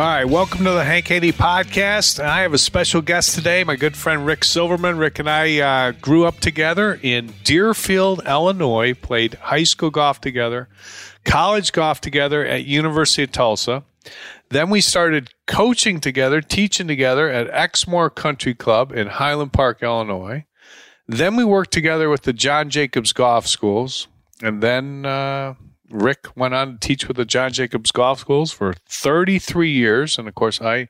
All right, welcome to the Hank Haney podcast. I have a special guest today, my good friend Rick Silverman. Rick and I uh, grew up together in Deerfield, Illinois, played high school golf together, college golf together at University of Tulsa. Then we started coaching together, teaching together at Exmoor Country Club in Highland Park, Illinois. Then we worked together with the John Jacobs Golf Schools, and then uh, Rick went on to teach with the John Jacobs Golf Schools for 33 years. And of course, I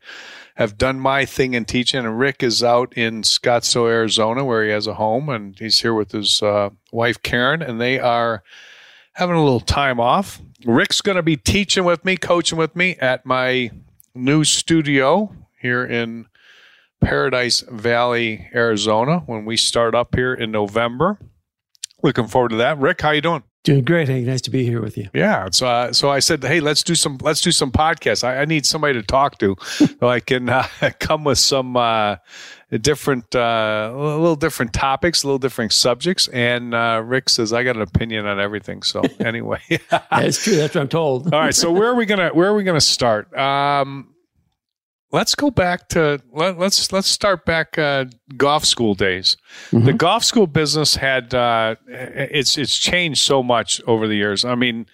have done my thing in teaching. And Rick is out in Scottsdale, Arizona, where he has a home. And he's here with his uh, wife, Karen, and they are having a little time off. Rick's going to be teaching with me, coaching with me at my new studio here in Paradise Valley, Arizona, when we start up here in November. Looking forward to that. Rick, how you doing? Doing great, Hank. Nice to be here with you. Yeah. So, uh, so I said, hey, let's do some, let's do some podcasts. I, I need somebody to talk to, so I can uh, come with some uh, different, uh, a little different topics, a little different subjects. And uh, Rick says I got an opinion on everything. So, anyway, that's true. That's what I'm told. All right. So, where are we gonna, where are we gonna start? Um, let's go back to let, let's let's start back uh, golf school days. Mm-hmm. The golf school business had uh, it's it's changed so much over the years. I mean,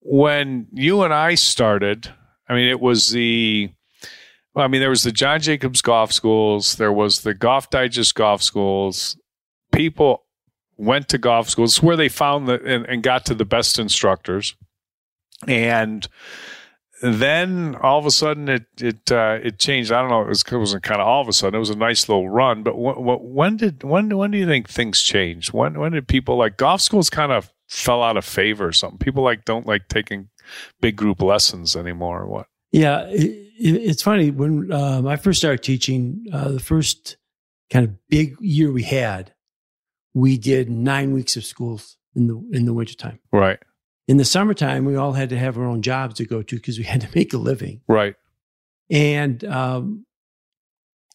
when you and I started, I mean, it was the I mean, there was the John Jacobs golf schools, there was the Golf Digest golf schools. People went to golf schools where they found the and, and got to the best instructors, and then all of a sudden it it uh, it changed. I don't know. It, was, it wasn't kind of all of a sudden. It was a nice little run. But when did when when do you think things changed? When when did people like golf schools kind of fell out of favor or something? People like don't like taking big group lessons anymore. Or what? Yeah, it, it's funny when um, I first started teaching. Uh, the first kind of big year we had, we did nine weeks of schools in the in the wintertime. Right in the summertime, we all had to have our own jobs to go to because we had to make a living. Right. And um,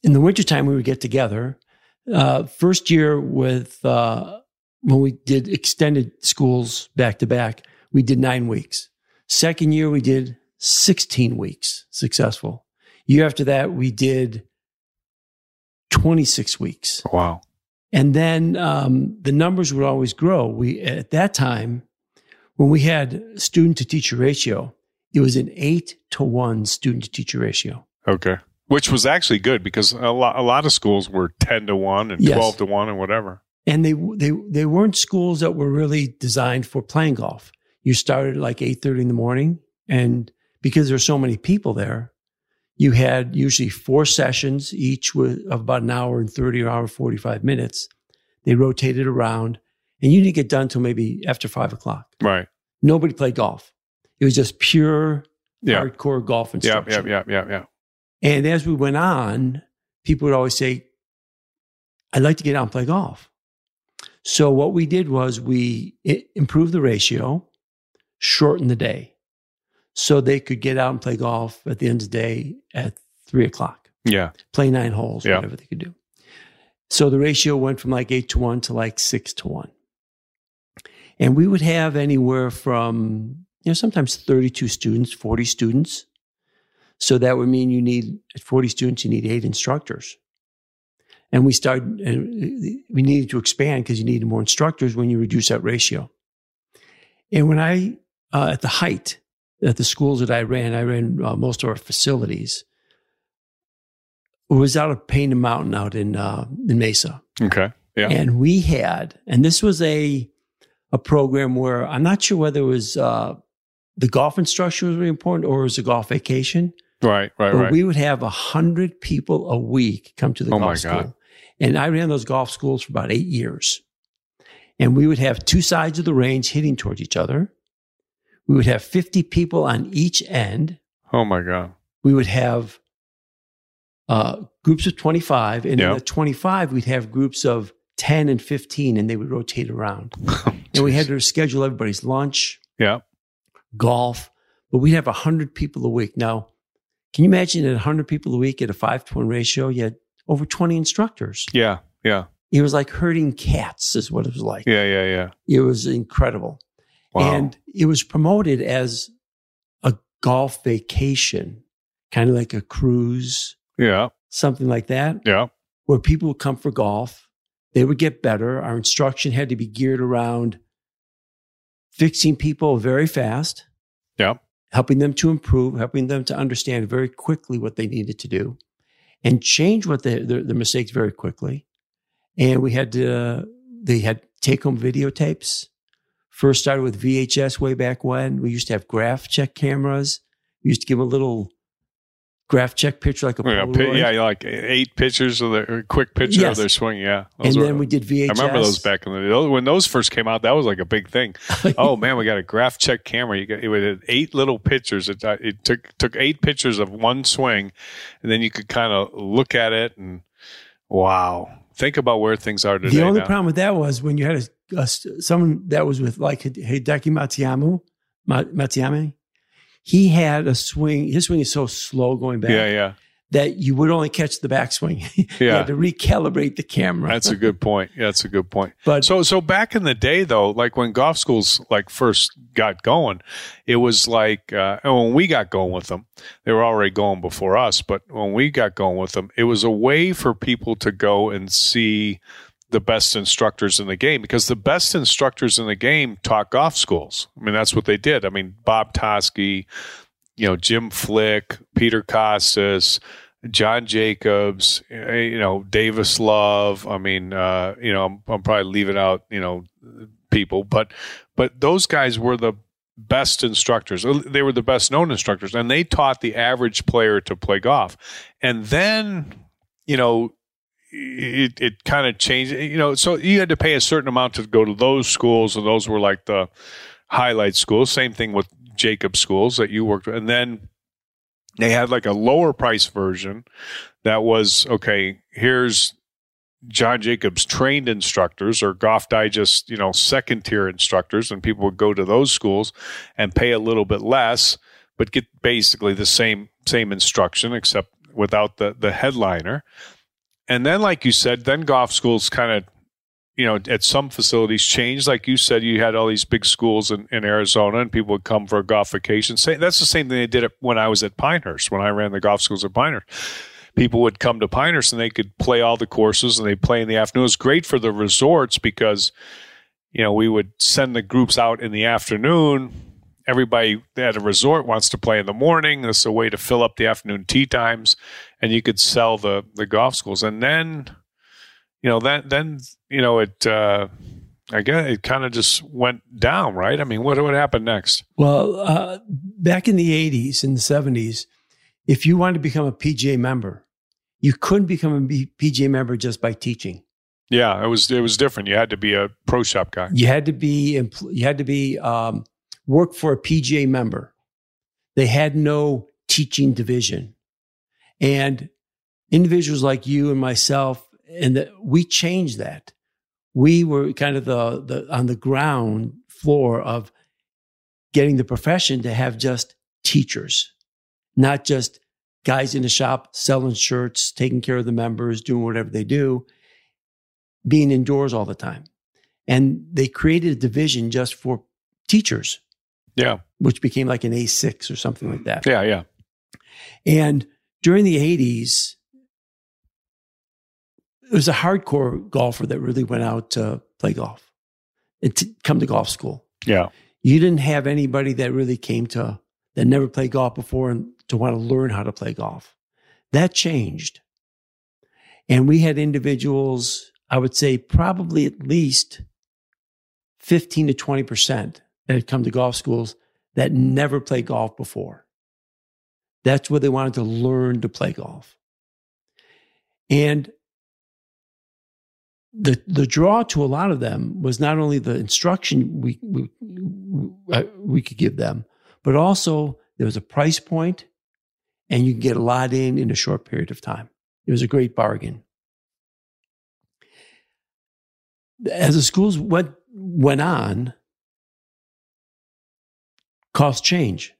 in the wintertime, we would get together. Uh, first year with uh, when we did extended schools back to back, we did nine weeks. Second year, we did 16 weeks successful. Year after that, we did 26 weeks. Wow. And then um, the numbers would always grow. We, at that time, when we had student to teacher ratio, it was an eight to one student to teacher ratio. Okay. Which was actually good because a lot, a lot of schools were 10 to 1 and yes. 12 to 1 and whatever. And they, they, they weren't schools that were really designed for playing golf. You started like 8.30 in the morning. And because there's so many people there, You had usually four sessions, each with of about an hour and 30 or hour 45 minutes. They rotated around and you didn't get done till maybe after five o'clock. Right. Nobody played golf. It was just pure Yeah. hardcore golf and stuff. Yeah. instruction. Yeah. Yeah. Yeah. Yeah. And as we went on, people would always say, I'd like to get out and play golf. So what we did was we improved the ratio, shortened the day. So they could get out and play golf at the end of the day at three o'clock, Yeah. play nine holes, Yeah. whatever they could do. So the ratio went from like eight to one to like six to one. And we would have anywhere from, you know, sometimes 32 students, 40 students. So that would mean you need, at 40 students, you need eight instructors. And we started, and we needed to expand because you needed more instructors when you reduce that ratio. And when I, uh, at the height, at the schools that I ran, I ran uh, most of our facilities. It was out of Painted Mountain out in, uh, in Mesa. Okay. Yeah. And we had, and this was a a program where I'm not sure whether it was uh, the golf instruction was really important or it was a golf vacation. Right. Right. But Right. we would have a hundred people a week come to the Oh golf my school. God. And I ran those golf schools for about eight years. And we would have two sides of the range hitting towards each other. We would have 50 people on each end. oh my God. We would have uh, groups of 25. And Yeah. in the 25, we'd have groups of 10 and 15, and they would rotate around. Oh, and we had to schedule everybody's lunch, Yeah. golf, but we'd have 100 people a week. Now, can you imagine at 100 people a week at a five to one ratio, you had over 20 instructors? Yeah. Yeah. It was like herding cats, is what it was like. Yeah. Yeah. Yeah. It was incredible. Wow. And it was promoted as a golf vacation, kind of like a cruise, yeah. something like that, Yeah. where people would come for golf. They would get better. Our instruction had to be geared around fixing people very fast, Yeah. helping them to improve, helping them to understand very quickly what they needed to do, and change what the, their, their mistakes very quickly. And we had to, they had take home videotapes. First started with VHS way back when. We used to have graph check cameras. We used to give them a little graph check picture like a Yeah, Polaroid. yeah, like eight pictures of their quick picture Yes. of their swing. Yeah, and Those were- then we did VHS. I remember those back in the day. When those first came out, that was like a big thing. Oh man, we got a graph check camera. You got it had eight little pictures. It, uh, it took took eight pictures of one swing, and then you could kind of look at it and wow, think about where things are today. The only now. problem with that was when you had a, a someone that was with like Hideki Matsuyamu, Ma- Matsuyama, he had a swing. His swing is so slow going back yeah, yeah, that you would only catch the backswing. you Yeah. had to recalibrate the camera. that's a good point. Yeah, that's a good point. but So so back in the day though, like when golf schools like first got going, it was like uh, and when we got going with them, they were already going before us. But when we got going with them, it was a way for people to go and see the best instructors in the game because the best instructors in the game taught golf schools. I mean, that's what they did. I mean, Bob Toski, you know, Jim Flick, Peter Kostis, John Jacobs, eh, you know, Davis Love. I mean, uh, you know, I'm, I'm probably leaving out, you know, people, but but those guys were the best instructors. They were the best known instructors, and they taught the average player to play golf. And then, you know, it it kind of changed. You know, so you had to pay a certain amount to go to those schools, and those were like the highlight schools. Same thing with Jacob schools that you worked with, and then they had like a lower price version that was okay. Here's John Jacobs trained instructors or Golf Digest, you know, second tier instructors, and people would go to those schools and pay a little bit less, but get basically the same same instruction except without the the headliner. And then, like you said, then golf schools kind of, you know, at some facilities changed. Like you said, you had all these big schools in, in Arizona, and people would come for a golf vacation. That's the same thing they did when I was at Pinehurst, when I ran the golf schools at Pinehurst people would come to Pinehurst and they could play all the courses and they play in the afternoon. It was great for the resorts because, you know, we would send the groups out in the afternoon. Everybody at a resort wants to play in the morning. It's a way to fill up the afternoon tee times, and you could sell the the golf schools. And then, you know, then then you know it. Uh, I guess it kind of just went down, right? I mean, what what happened next? Well, uh, back in the 80s and the 70s, if you wanted to become a PGA member, you couldn't become a PGA member just by teaching. Yeah, it was it was different. You had to be a pro shop guy. You had to be you had to be um, work for a PGA member. They had no teaching division, and individuals like you and myself, and the, we changed that. We were kind of the the on the ground floor of getting the profession to have just teachers, not just guys in the shop selling shirts, taking care of the members, doing whatever they do being indoors all the time. And they created a division just for teachers. Yeah. Which became like an A6 or something like that. Yeah, yeah. And during the 80s, it was a hardcore golfer that really went out to play golf and to come to golf school. Yeah. You didn't have anybody that really came to, that never played golf before and to want to learn how to play golf. That changed. And we had individuals I would say probably at least 15 to 20% that had come to golf schools that never played golf before. That's where they wanted to learn to play golf. And the the draw to a lot of them was not only the instruction we we uh, we could give them, but also there was a price point, and you could get a lot in in a short period of time. It was a great bargain. as the schools went went on, costs change.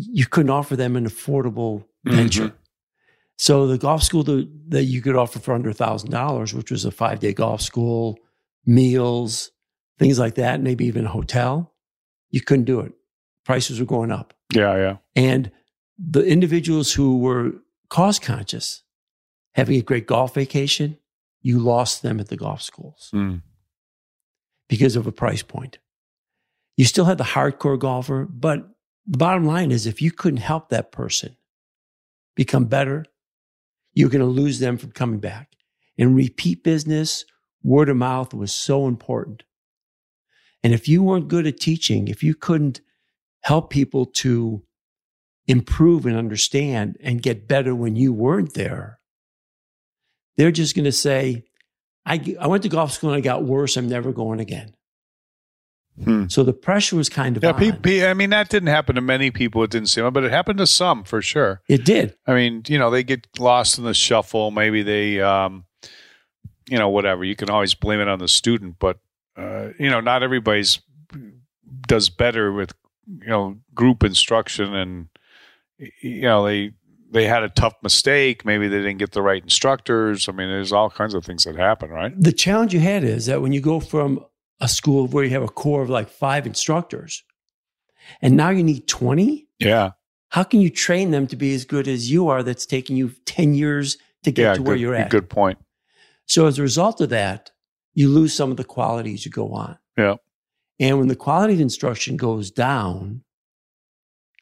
You couldn't offer them an affordable venture. Mm-hmm. So the golf school that, that you could offer for under thousand dollars, which was a five day golf school, meals, things like that, maybe even a hotel, you couldn't do it. Prices were going up. Yeah, yeah. And the individuals who were cost conscious, having a great golf vacation, you lost them at the golf schools. Mm because of a price point. You still had the hardcore golfer, but the bottom line is if you couldn't help that person become better, you're going to lose them from coming back. And repeat business, word of mouth was so important. And if you weren't good at teaching, if you couldn't help people to improve and understand and get better when you weren't there, they're just going to say, I, I went to golf school and I got worse. I'm never going again. Hmm. So the pressure was kind of yeah. P- I mean, that didn't happen to many people. It didn't seem, but it happened to some for sure. It did. I mean, you know, they get lost in the shuffle. Maybe they, um, you know, whatever. You can always blame it on the student, but uh, you know, not everybody's does better with you know group instruction, and you know they they had a tough mistake. Maybe they didn't get the right instructors. I mean, there's all kinds of things that happen, right? The challenge you had is that when you go from a school where you have a core of like five instructors and now you need 20, yeah. How can you train them to be as good as you are that's taking you 10 years to get yeah, to where good, you're at? Good point. So as a result of that, you lose some of the qualities you go on. Yeah. And when the quality of instruction goes down,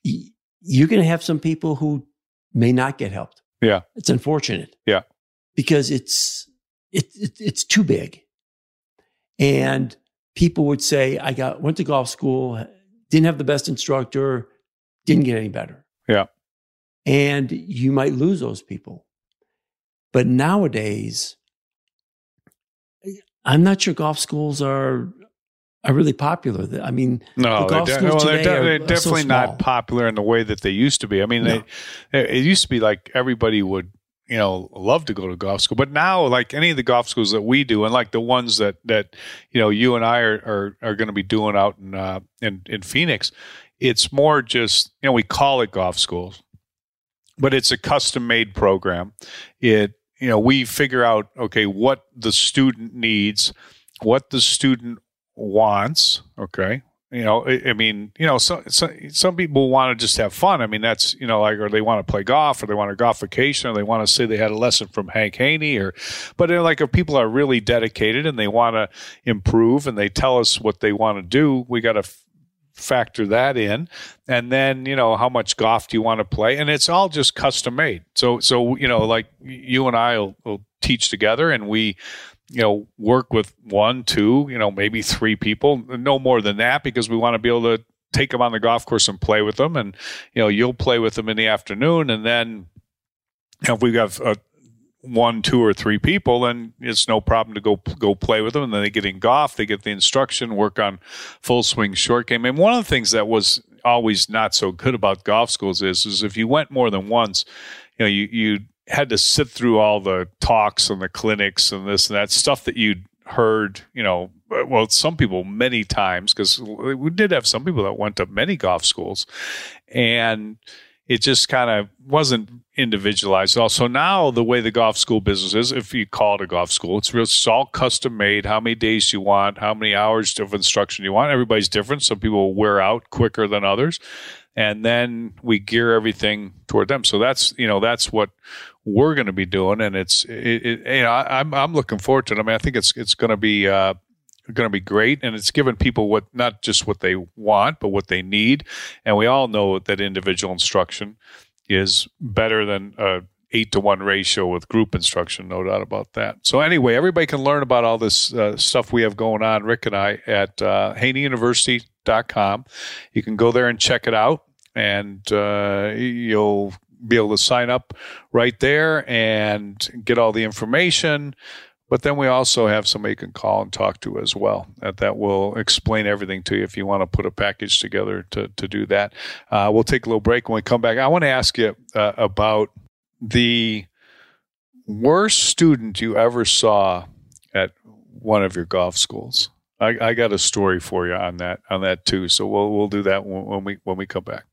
you're going to have some people who may not get helped. Yeah. It's unfortunate. Yeah. Because it's it, it, it's too big. And people would say, I got went to golf school, didn't have the best instructor, didn't get any better. Yeah. And you might lose those people. But nowadays, I'm not sure golf schools are are really popular. I mean, no, the golf they're, schools well, they're, de- are, they're definitely so not popular in the way that they used to be. I mean, no. they, it used to be like everybody would, you know, love to go to golf school, but now, like any of the golf schools that we do, and like the ones that that you know you and I are are, are going to be doing out in uh, in in Phoenix, it's more just you know we call it golf schools, but it's a custom made program. It you know we figure out okay what the student needs, what the student wants. Okay. You know, I, mean, you know, some, some some people want to just have fun. I mean, that's you know, like, or they want to play golf, or they want a golf vacation, or they want to say they had a lesson from Hank Haney, or, but like, if people are really dedicated and they want to improve, and they tell us what they want to do, we got to f- factor that in. And then you know how much golf do you want to play? And it's all just custom made so so you know like you and i will, will teach together and we you know, work with one, two, you know, maybe three people, no more than that, because we want to be able to take them on the golf course and play with them, and you know you'll play with them in the afternoon, and then if we have a one, two, or three people, then it's no problem to go go play with them. And then they get in golf, they get the instruction, work on full swing short game. And one of the things that was always not so good about golf schools is is if you went more than once, you know, you you had to sit through all the talks and the clinics and this and that stuff that you'd heard, you know, well, some people many times because we did have some people that went to many golf schools, and it just kind of wasn't individualized. Also, now the way the golf school business is, if you call it a golf school, it's real. It's all custom made. How many days you want? How many hours of instruction you want? Everybody's different. Some people wear out quicker than others, and then we gear everything toward them. So that's you know that's what we're going to be doing, and it's it, it, you know I, am I'm, I'm looking forward to it. I mean, I think it's it's going to be. Uh, going to be great and it's given people what not just what they want but what they need and we all know that individual instruction is better than eight to one ratio with group instruction no doubt about that so anyway everybody can learn about all this uh, stuff we have going on rick and i at uh, haneyuniversity.com you can go there and check it out and uh, you'll be able to sign up right there and get all the information but then we also have somebody you can call and talk to as well. That that will explain everything to you if you want to put a package together to to do that. Uh, we'll take a little break when we come back. I want to ask you uh, about the worst student you ever saw at one of your golf schools. I, I got a story for you on that on that too. So we'll we'll do that when, when we when we come back.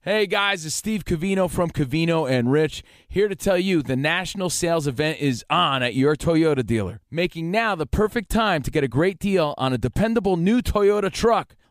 Hey guys, it's Steve Cavino from Cavino and Rich here to tell you the national sales event is on at your Toyota dealer, making now the perfect time to get a great deal on a dependable new Toyota truck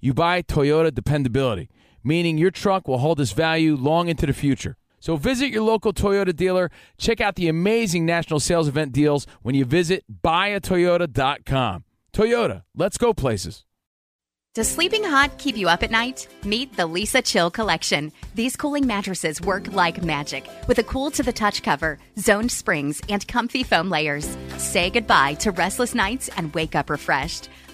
you buy Toyota dependability, meaning your truck will hold its value long into the future. So visit your local Toyota dealer. Check out the amazing national sales event deals when you visit buyatoyota.com. Toyota, let's go places. Does sleeping hot keep you up at night? Meet the Leesa Chill Collection. These cooling mattresses work like magic with a cool to the touch cover, zoned springs, and comfy foam layers. Say goodbye to restless nights and wake up refreshed.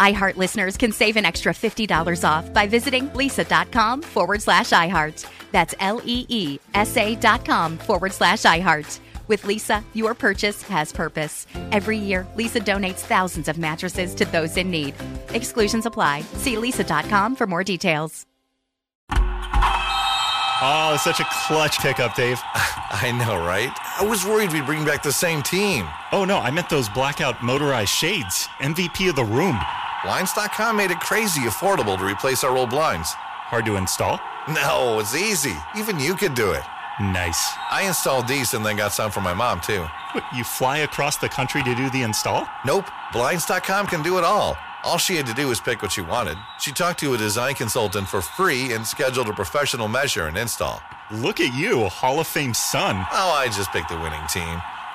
iHeart listeners can save an extra $50 off by visiting leesa.com forward slash iHeart. That's L E E S A dot com forward slash iHeart. With Leesa, your purchase has purpose. Every year, Leesa donates thousands of mattresses to those in need. Exclusions apply. See leesa.com for more details. Oh, such a clutch pickup, Dave. I know, right? I was worried we'd bring back the same team. Oh, no, I meant those blackout motorized shades. MVP of the room. Blinds.com made it crazy affordable to replace our old blinds. Hard to install? No, it's easy. Even you could do it. Nice. I installed these and then got some for my mom, too. What, you fly across the country to do the install? Nope. Blinds.com can do it all. All she had to do was pick what she wanted. She talked to a design consultant for free and scheduled a professional measure and install. Look at you, a Hall of Fame son. Oh, I just picked the winning team.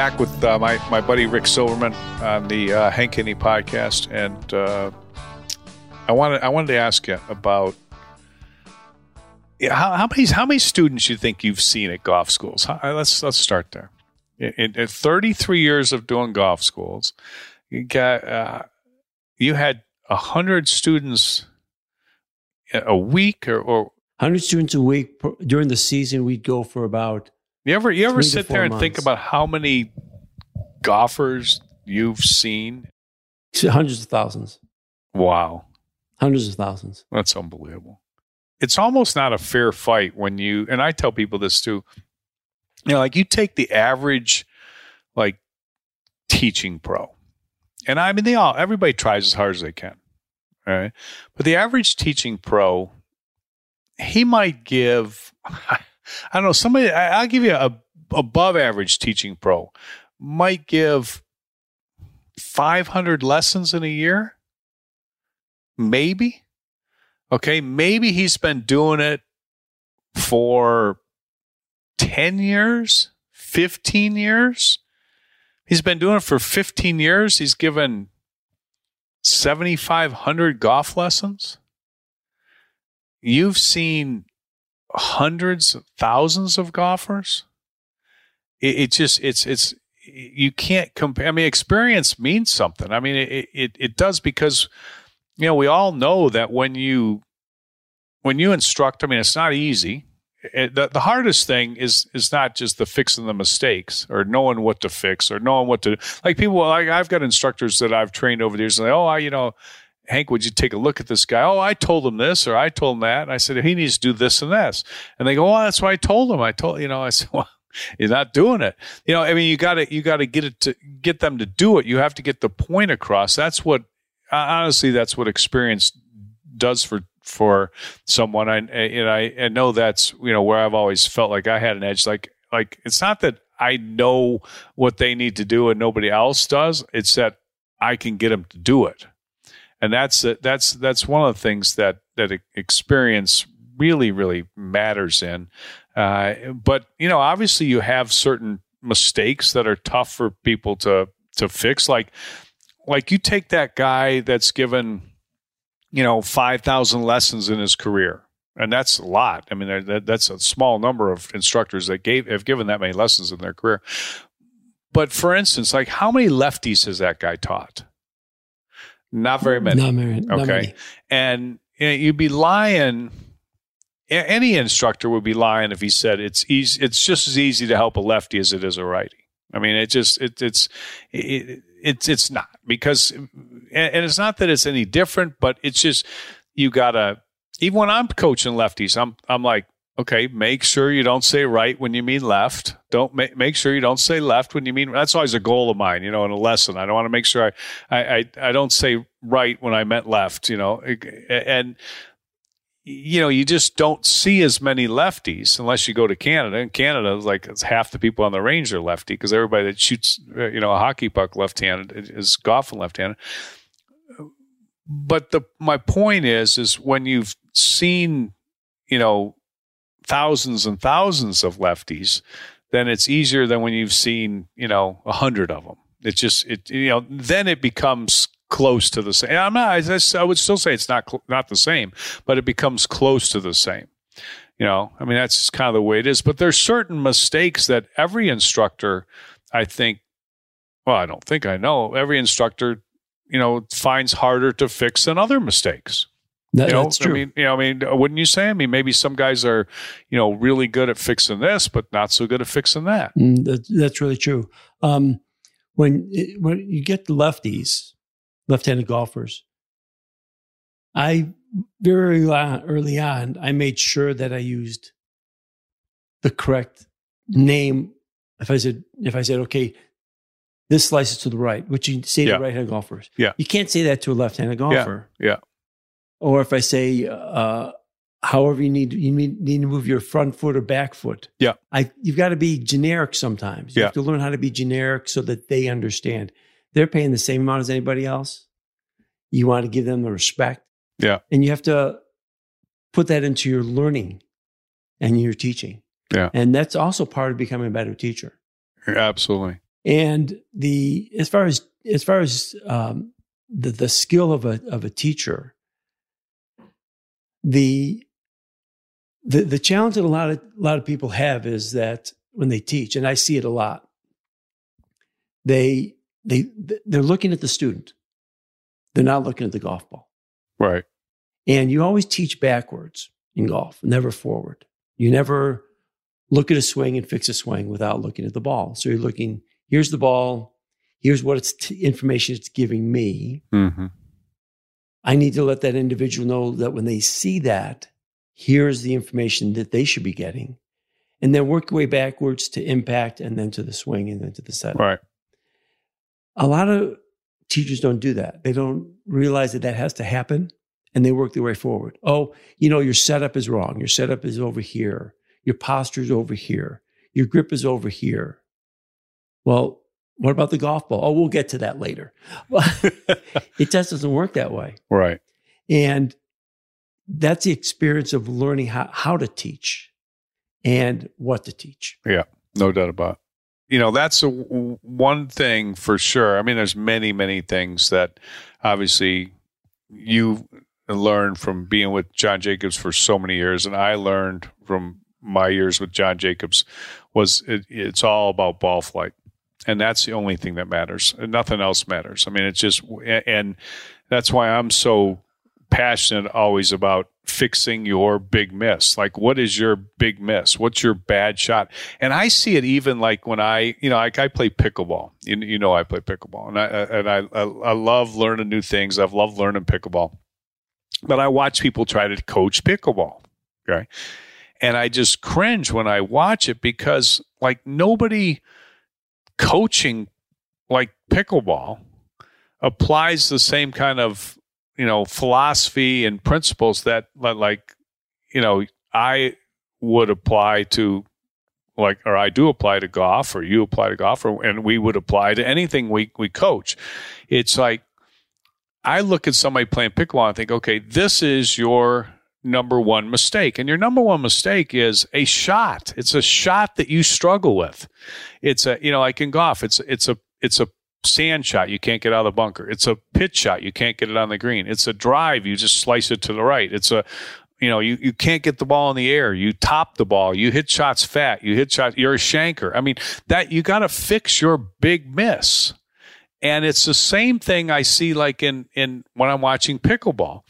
Back with uh, my, my buddy Rick Silverman on the uh, Hank Haney podcast, and uh, I wanted I wanted to ask you about yeah, how, how many how many students you think you've seen at golf schools? How, uh, let's let's start there. In, in 33 years of doing golf schools, you got uh, you had hundred students a week or, or 100 students a week during the season. We'd go for about you ever you ever sit there and months. think about how many golfers you've seen? hundreds of thousands. Wow, hundreds of thousands. That's unbelievable. It's almost not a fair fight when you and I tell people this too. You know, like you take the average like teaching pro. And I mean they all everybody tries as hard as they can. Right? But the average teaching pro he might give I don't know, somebody I, will give you a above average teaching pro might give 500 lessons in a year. Maybe. Okay, maybe he's been doing it for 10 years, 15 years. He's been doing it for 15 years. He's given 7,500 golf lessons. You've seen hundreds, thousands of golfers. It, it, just, it's, it's, you can't compare. I mean, experience means something. I mean, it, it, it does because you know, we all know that when you when you instruct, I mean, it's not easy. It, the, the hardest thing is is not just the fixing the mistakes or knowing what to fix or knowing what to like. People, like I've got instructors that I've trained over the years. Like, oh, I, you know, Hank, would you take a look at this guy? Oh, I told him this or I told him that. And I said he needs to do this and this. And they go, oh, that's why I told him. I told you know. I said, well, you're not doing it. You know, I mean, you got to you got to get it to get them to do it. You have to get the point across. That's what uh, honestly, that's what experience does for for someone. I and I, I know that's you know where I've always felt like I had an edge. Like like it's not that I know what they need to do and nobody else does. It's that I can get them to do it, and that's that's that's one of the things that that experience really really matters in. Uh, but you know, obviously, you have certain mistakes that are tough for people to to fix. Like like you take that guy that's given, you know, 5,000 lessons in his career. And that's a lot. I mean, that, that's a small number of instructors that gave have given that many lessons in their career. But for instance, like how many lefties has that guy taught? Not very many. Not very. Not okay, many. and you know, you'd be lying. Any instructor would be lying if he said it's easy. It's just as easy to help a lefty as it is a righty. I mean, it just it, it's it, it's it's not because and it's not that it's any different, but it's just you gotta even when I'm coaching lefties, I'm I'm like, okay, make sure you don't say right when you mean left. Don't make make sure you don't say left when you mean that's always a goal of mine, you know, in a lesson. I don't want to make sure I I I, I don't say right when I meant left, you know. And you know, you just don't see as many lefties unless you go to Canada. And Canada is like it's half the people on the range are lefty because everybody that shoots, uh, you know, a hockey puck left-handed is golfing left-handed. But the my point is, is when you've seen, you know, thousands and thousands of lefties, then it's easier than when you've seen, you know, a hundred of them. It's just it, you know, then it becomes close to the same. I'm not. I, I would still say it's not not the same, but it becomes close to the same. You know, I mean that's kind of the way it is. But there's certain mistakes that every instructor, I think, well, I don't think I know every instructor, you know, finds harder to fix than other mistakes. That, you know, that's true. I mean, you know, I mean, wouldn't you say? I mean, maybe some guys are, you know, really good at fixing this, but not so good at fixing that. Mm, that that's really true. Um, when when you get the lefties, left-handed golfers. I very early on, I made sure that I used the correct name. If I said, if I said, okay, this slices to the right, which you say Yeah. to right-handed golfers. Yeah. You can't say that to a left-handed golfer. Yeah. Or if I say, uh, however you need, you need, need to move your front foot or back foot. Yeah. I, you've got to be generic sometimes. You Yeah. have to learn how to be generic so that they understand. They're paying the same amount as anybody else. You want to give them the respect. Yeah. And you have to put that into your learning and your teaching. Yeah. And that's also part of becoming a better teacher. Absolutely. And the as far as as far as um, the the skill of a of a teacher, the the the challenge that a lot of a lot of people have is that when they teach, and I see it a lot, they they they're looking at the student. They're not looking at the golf ball. Right. And you always teach backwards in golf, never forward. You never look at a swing and fix a swing without looking at the ball. So you're looking, here's the ball, here's what it's t- information it's giving me. Mm-hmm. I need to let that individual know that when they see that, here's the information that they should be getting. And then work your way backwards to impact and then to the swing and then to the set. Right. A lot of teachers don't do that. They don't realize that that has to happen and they work their way forward. Oh, you know, your setup is wrong. Your setup is over here. Your posture is over here. Your grip is over here. Well, what about the golf ball? Oh, we'll get to that later. it just doesn't work that way. Right. And that's the experience of learning how, how to teach and what to teach. Yeah, no doubt about it. You know, that's a, one thing for sure. I mean, there's many, many things that obviously you learned from being with John Jacobs for so many years, and I learned from my years with John Jacobs was it, it's all about ball flight, and that's the only thing that matters. Nothing else matters. I mean, it's just, and that's why I'm so passionate always about fixing your big miss. Like, what is your big miss? What's your bad shot? And I see it even like when I, you know, like I play pickleball. You, you know, I play pickleball, and I and I I love learning new things. I've loved learning pickleball, but I watch people try to coach pickleball. Okay, and I just cringe when I watch it because like nobody coaching like pickleball applies the same kind of you know philosophy and principles that like you know I would apply to like or I do apply to golf or you apply to golf or, and we would apply to anything we we coach. It's like I look at somebody playing pickleball and think, okay, this is your number one mistake. And your number one mistake is a shot. It's a shot that you struggle with. It's a, you know, like in golf, it's, it's a, it's a sand shot. You can't get out of the bunker. It's a pitch shot. You can't get it on the green. It's a drive. You just slice it to the right. It's a, you know, you, you can't get the ball in the air. You top the ball. You hit shots fat. You hit shots. You're a shanker. I mean, that you got to fix your big miss. And it's the same thing I see like in, in when I'm watching pickleball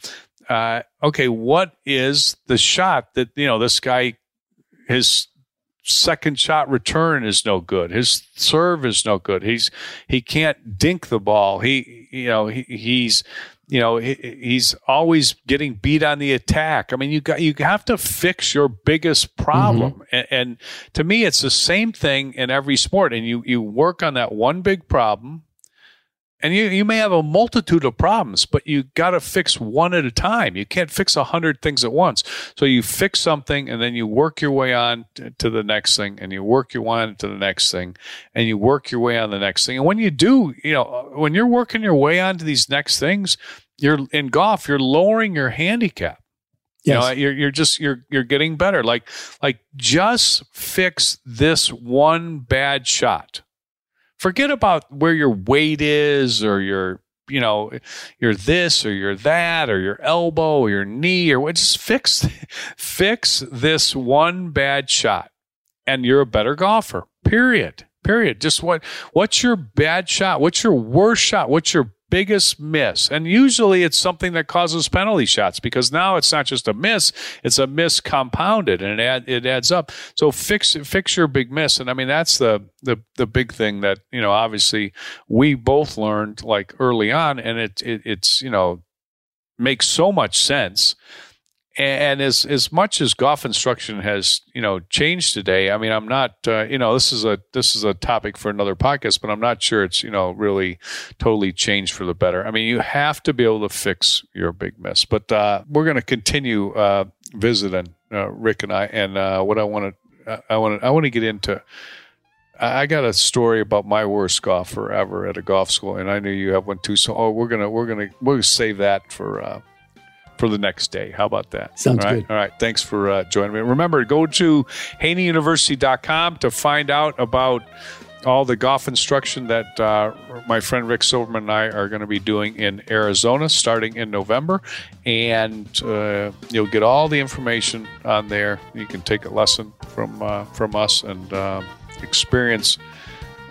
uh, okay, what is the shot that, you know, this guy, his second shot return is no good. His serve is no good. He's, he can't dink the ball. He, you know, he, he's, you know, he, he's always getting beat on the attack. I mean, you got, you have to fix your biggest problem. Mm-hmm. And, and to me, it's the same thing in every sport. And you, you work on that one big problem and you, you may have a multitude of problems, but you got to fix one at a time. You can't fix a hundred things at once. So you fix something and then you work your way on to the next thing and you work your way on to the next thing and you work your way on the next thing. And when you do, you know, when you're working your way on to these next things, you're in golf, you're lowering your handicap. You know, you're you're just you're you're getting better. Like like just fix this one bad shot forget about where your weight is or your you know your this or your that or your elbow or your knee or what just fix fix this one bad shot. And you're a better golfer period period. Just what what's your bad shot? What's your worst shot? What's your biggest miss. And usually it's something that causes penalty shots because now it's not just a miss, it's a miss compounded and it, add, it adds up. So fix, fix your big miss. And I mean, that's the, the, the big thing that, you know, obviously we both learned like early on and it, it it's, you know, makes so much sense and as as much as golf instruction has you know changed today i mean i'm not uh, you know this is a this is a topic for another podcast but i'm not sure it's you know really totally changed for the better i mean you have to be able to fix your big miss but uh, we're going to continue uh, visiting uh, rick and i and uh, what i want to i want i want to get into I got a story about my worst golfer ever at a golf school, and I knew you have one too. So, oh, we're gonna we're gonna we'll save that for uh, for the next day. How about that? Sounds All right? good. All right. Thanks for uh, joining me. Remember, go to haneyuniversity.com to find out about all the golf instruction that uh, my friend Rick Silverman and I are going to be doing in Arizona starting in November. And uh, you'll get all the information on there. You can take a lesson from, uh, from us and uh, experience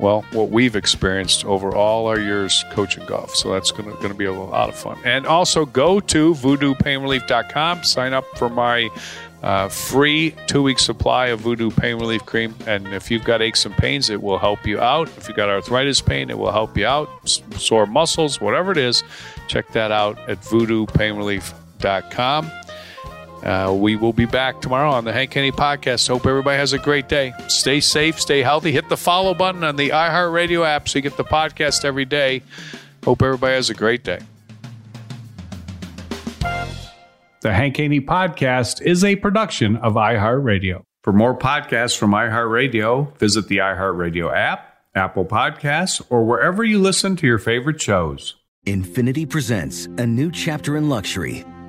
well, what we've experienced over all our years coaching golf. So that's going to be a lot of fun. And also go to voodoopainrelief.com, sign up for my uh, free two week supply of Voodoo Pain Relief Cream. And if you've got aches and pains, it will help you out. If you've got arthritis pain, it will help you out. Sore muscles, whatever it is, check that out at voodoopainrelief.com. Uh, we will be back tomorrow on the Hank Haney podcast. Hope everybody has a great day. Stay safe, stay healthy. Hit the follow button on the iHeartRadio app so you get the podcast every day. Hope everybody has a great day. The Hank Haney Podcast is a production of iHeartRadio. For more podcasts from iHeartRadio, visit the iHeartRadio app, Apple Podcasts, or wherever you listen to your favorite shows. Infiniti presents a new chapter in luxury,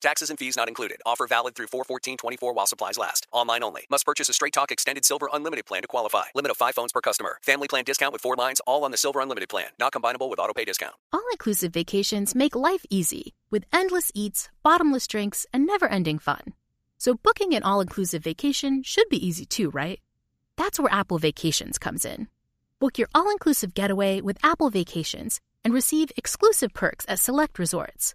Taxes and fees not included. Offer valid through 41424 while supplies last. Online only. Must purchase a Straight Talk Extended Silver Unlimited plan to qualify. Limit of 5 phones per customer. Family plan discount with 4 lines all on the Silver Unlimited plan. Not combinable with auto pay discount. All-inclusive vacations make life easy with endless eats, bottomless drinks, and never-ending fun. So booking an all-inclusive vacation should be easy too, right? That's where Apple Vacations comes in. Book your all-inclusive getaway with Apple Vacations and receive exclusive perks at select resorts.